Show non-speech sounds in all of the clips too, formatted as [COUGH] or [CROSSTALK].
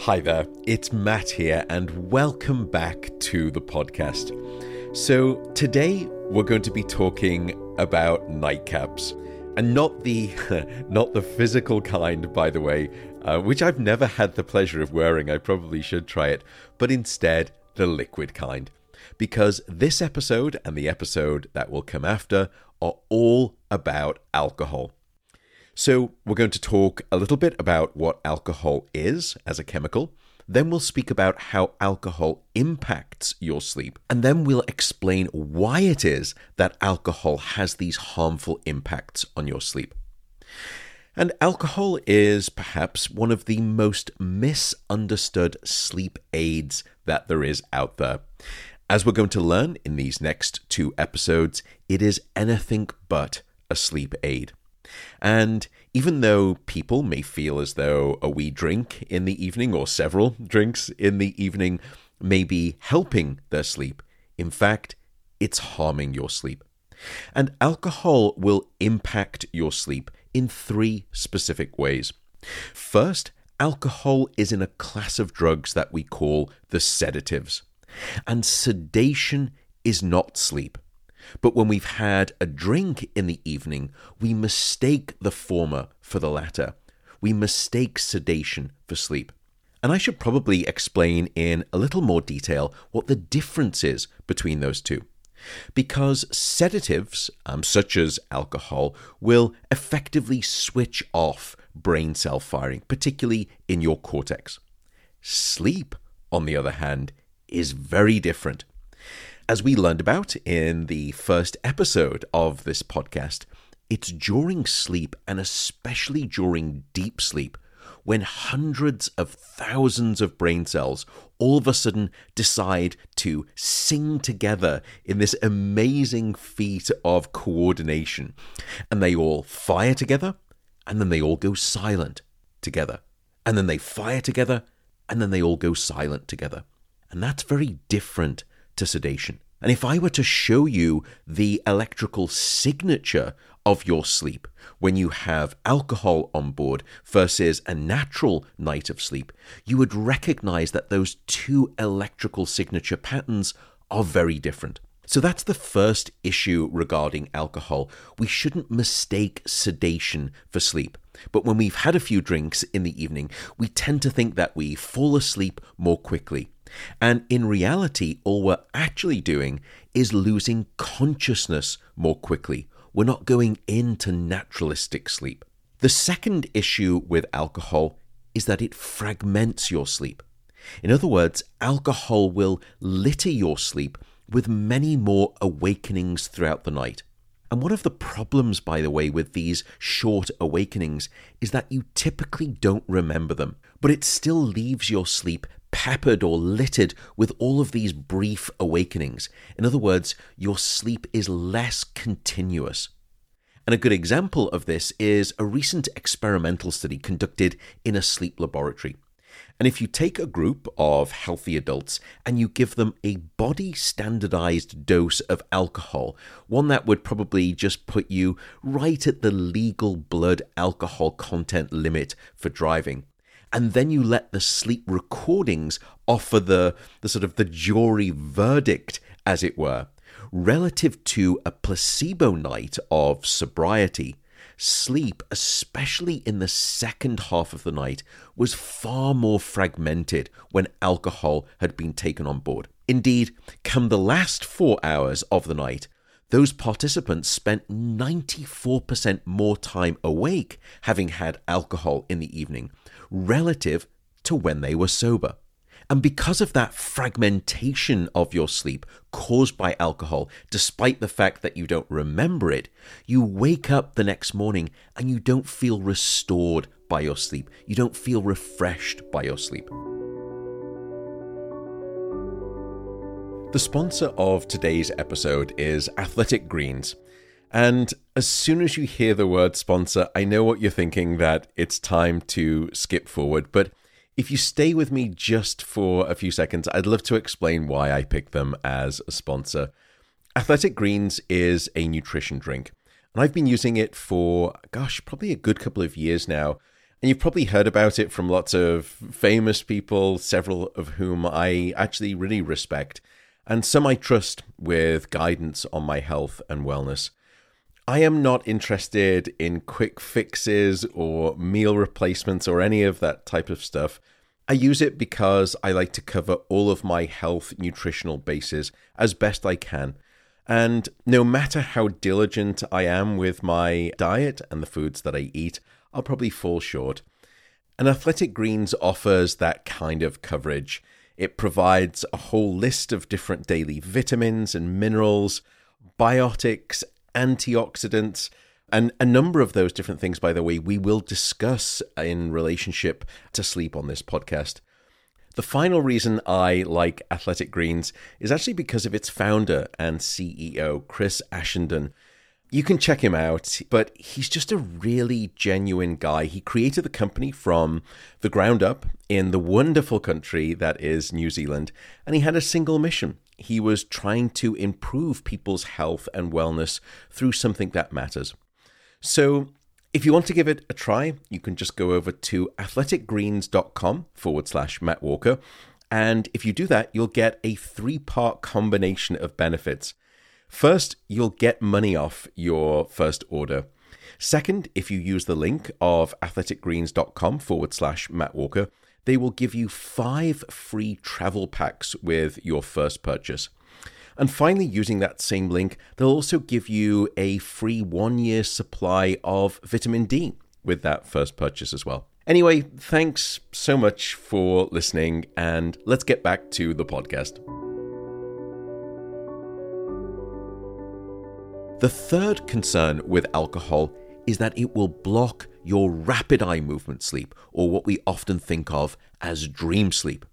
Hi there, it's Matt here, and welcome back to the podcast. So, today we're going to be talking about nightcaps. And not the [LAUGHS] not the physical kind, by the way, uh, which I've never had the pleasure of wearing. I probably should try it, but instead the liquid kind, because this episode and the episode that will come after are all about alcohol. So, we're going to talk a little bit about what alcohol is as a chemical. Then we'll speak about how alcohol impacts your sleep. And then we'll explain why it is that alcohol has these harmful impacts on your sleep. And alcohol is perhaps one of the most misunderstood sleep aids that there is out there. As we're going to learn in these next two episodes, it is anything but a sleep aid. And even though people may feel as though a wee drink in the evening or several drinks in the evening may be helping their sleep, in fact, it's harming your sleep. And alcohol will impact your sleep in three specific ways. First, alcohol is in a class of drugs that we call the sedatives. And sedation is not sleep. But when we've had a drink in the evening, we mistake the former for the latter. We mistake sedation for sleep. And I should probably explain in a little more detail what the difference is between those two. Because sedatives, um, such as alcohol, will effectively switch off brain cell firing, particularly in your cortex. Sleep, on the other hand, is very different. As we learned about in the first episode of this podcast, it's during sleep and especially during deep sleep when hundreds of thousands of brain cells all of a sudden decide to sing together in this amazing feat of coordination. And they all fire together, and then they all go silent together. And then they fire together, and then they all go silent together. And that's very different to sedation. And if I were to show you the electrical signature of your sleep when you have alcohol on board versus a natural night of sleep, you would recognize that those two electrical signature patterns are very different. So that's the first issue regarding alcohol. We shouldn't mistake sedation for sleep. But when we've had a few drinks in the evening, we tend to think that we fall asleep more quickly. And in reality, all we're actually doing is losing consciousness more quickly. We're not going into naturalistic sleep. The second issue with alcohol is that it fragments your sleep. In other words, alcohol will litter your sleep with many more awakenings throughout the night. And one of the problems, by the way, with these short awakenings is that you typically don't remember them, but it still leaves your sleep peppered or littered with all of these brief awakenings. In other words, your sleep is less continuous. And a good example of this is a recent experimental study conducted in a sleep laboratory. And if you take a group of healthy adults and you give them a body standardized dose of alcohol, one that would probably just put you right at the legal blood alcohol content limit for driving, and then you let the sleep recordings offer the, the sort of the jury verdict, as it were, relative to a placebo night of sobriety. Sleep, especially in the second half of the night, was far more fragmented when alcohol had been taken on board. Indeed, come the last four hours of the night, those participants spent 94% more time awake having had alcohol in the evening relative to when they were sober. And because of that fragmentation of your sleep caused by alcohol, despite the fact that you don't remember it, you wake up the next morning and you don't feel restored by your sleep. You don't feel refreshed by your sleep. The sponsor of today's episode is Athletic Greens. And as soon as you hear the word sponsor, I know what you're thinking that it's time to skip forward. But if you stay with me just for a few seconds, I'd love to explain why I picked them as a sponsor. Athletic Greens is a nutrition drink, and I've been using it for, gosh, probably a good couple of years now. And you've probably heard about it from lots of famous people, several of whom I actually really respect, and some I trust with guidance on my health and wellness. I am not interested in quick fixes or meal replacements or any of that type of stuff. I use it because I like to cover all of my health nutritional bases as best I can. And no matter how diligent I am with my diet and the foods that I eat, I'll probably fall short. And Athletic Greens offers that kind of coverage. It provides a whole list of different daily vitamins and minerals, biotics, antioxidants, and a number of those different things, by the way, we will discuss in relationship to sleep on this podcast. The final reason I like Athletic Greens is actually because of its founder and CEO, Chris Ashenden. You can check him out, but he's just a really genuine guy. He created the company from the ground up in the wonderful country that is New Zealand, and he had a single mission. He was trying to improve people's health and wellness through something that matters. So, if you want to give it a try, you can just go over to athleticgreens.com forward slash Matt Walker. And if you do that, you'll get a three part combination of benefits. First, you'll get money off your first order. Second, if you use the link of athleticgreens.com forward slash Matt Walker, they will give you five free travel packs with your first purchase. And finally, using that same link, they'll also give you a free one year supply of vitamin D with that first purchase as well. Anyway, thanks so much for listening, and let's get back to the podcast. The third concern with alcohol is that it will block your rapid eye movement sleep, or what we often think of as dream sleep.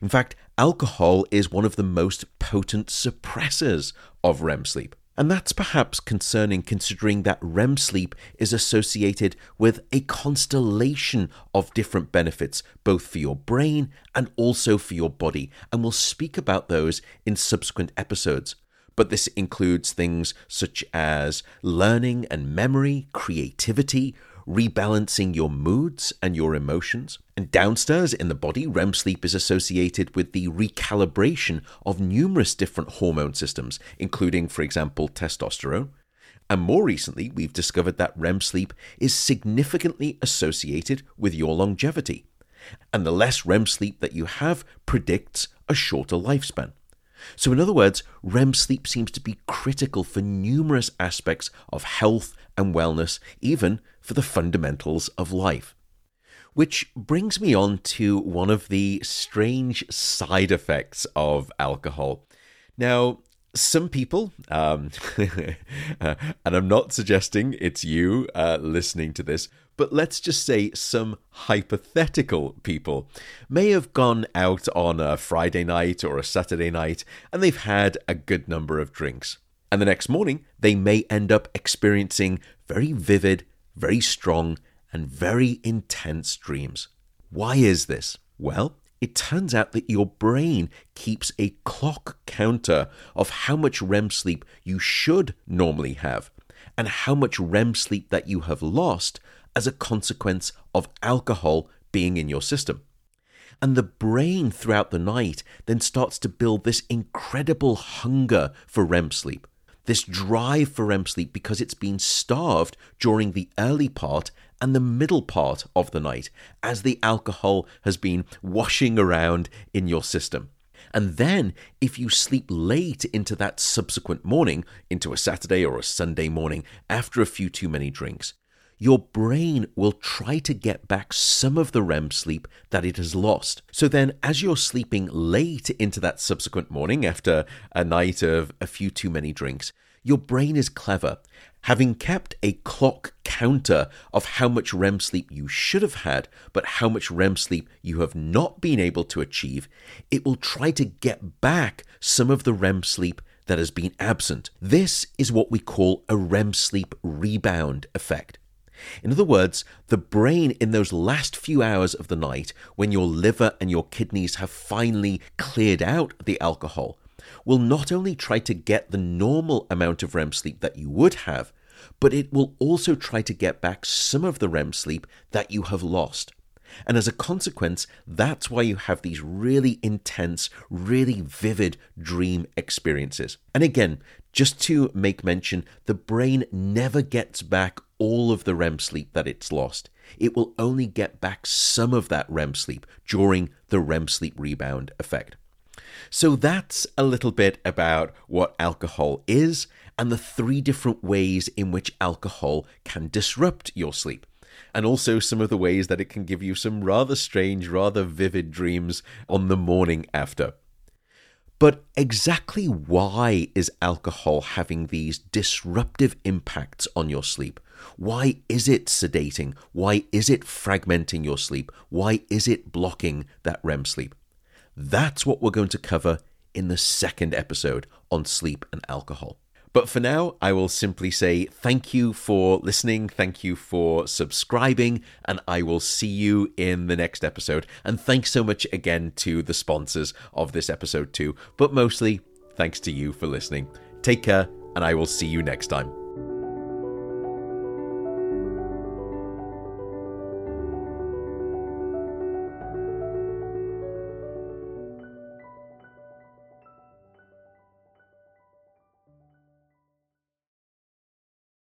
In fact, alcohol is one of the most potent suppressors of REM sleep. And that's perhaps concerning considering that REM sleep is associated with a constellation of different benefits, both for your brain and also for your body. And we'll speak about those in subsequent episodes but this includes things such as learning and memory, creativity, rebalancing your moods and your emotions. And downstairs in the body, REM sleep is associated with the recalibration of numerous different hormone systems, including, for example, testosterone. And more recently, we've discovered that REM sleep is significantly associated with your longevity. And the less REM sleep that you have predicts a shorter lifespan. So, in other words, REM sleep seems to be critical for numerous aspects of health and wellness, even for the fundamentals of life. Which brings me on to one of the strange side effects of alcohol. Now, some people, um, [LAUGHS] and I'm not suggesting it's you uh, listening to this, but let's just say some hypothetical people may have gone out on a Friday night or a Saturday night and they've had a good number of drinks. And the next morning, they may end up experiencing very vivid, very strong, and very intense dreams. Why is this? Well, it turns out that your brain keeps a clock counter of how much REM sleep you should normally have and how much REM sleep that you have lost as a consequence of alcohol being in your system. And the brain throughout the night then starts to build this incredible hunger for REM sleep, this drive for REM sleep because it's been starved during the early part and the middle part of the night as the alcohol has been washing around in your system. And then, if you sleep late into that subsequent morning, into a Saturday or a Sunday morning after a few too many drinks, your brain will try to get back some of the REM sleep that it has lost. So then, as you're sleeping late into that subsequent morning after a night of a few too many drinks, your brain is clever. Having kept a clock counter of how much REM sleep you should have had, but how much REM sleep you have not been able to achieve, it will try to get back some of the REM sleep that has been absent. This is what we call a REM sleep rebound effect. In other words, the brain in those last few hours of the night, when your liver and your kidneys have finally cleared out the alcohol, will not only try to get the normal amount of REM sleep that you would have, but it will also try to get back some of the REM sleep that you have lost. And as a consequence, that's why you have these really intense, really vivid dream experiences. And again, just to make mention, the brain never gets back all of the REM sleep that it's lost. It will only get back some of that REM sleep during the REM sleep rebound effect. So that's a little bit about what alcohol is and the three different ways in which alcohol can disrupt your sleep and also some of the ways that it can give you some rather strange, rather vivid dreams on the morning after. But exactly why is alcohol having these disruptive impacts on your sleep? Why is it sedating? Why is it fragmenting your sleep? Why is it blocking that REM sleep? That's what we're going to cover in the second episode on sleep and alcohol. But for now, I will simply say thank you for listening, thank you for subscribing, and I will see you in the next episode. And thanks so much again to the sponsors of this episode, too. But mostly, thanks to you for listening. Take care, and I will see you next time.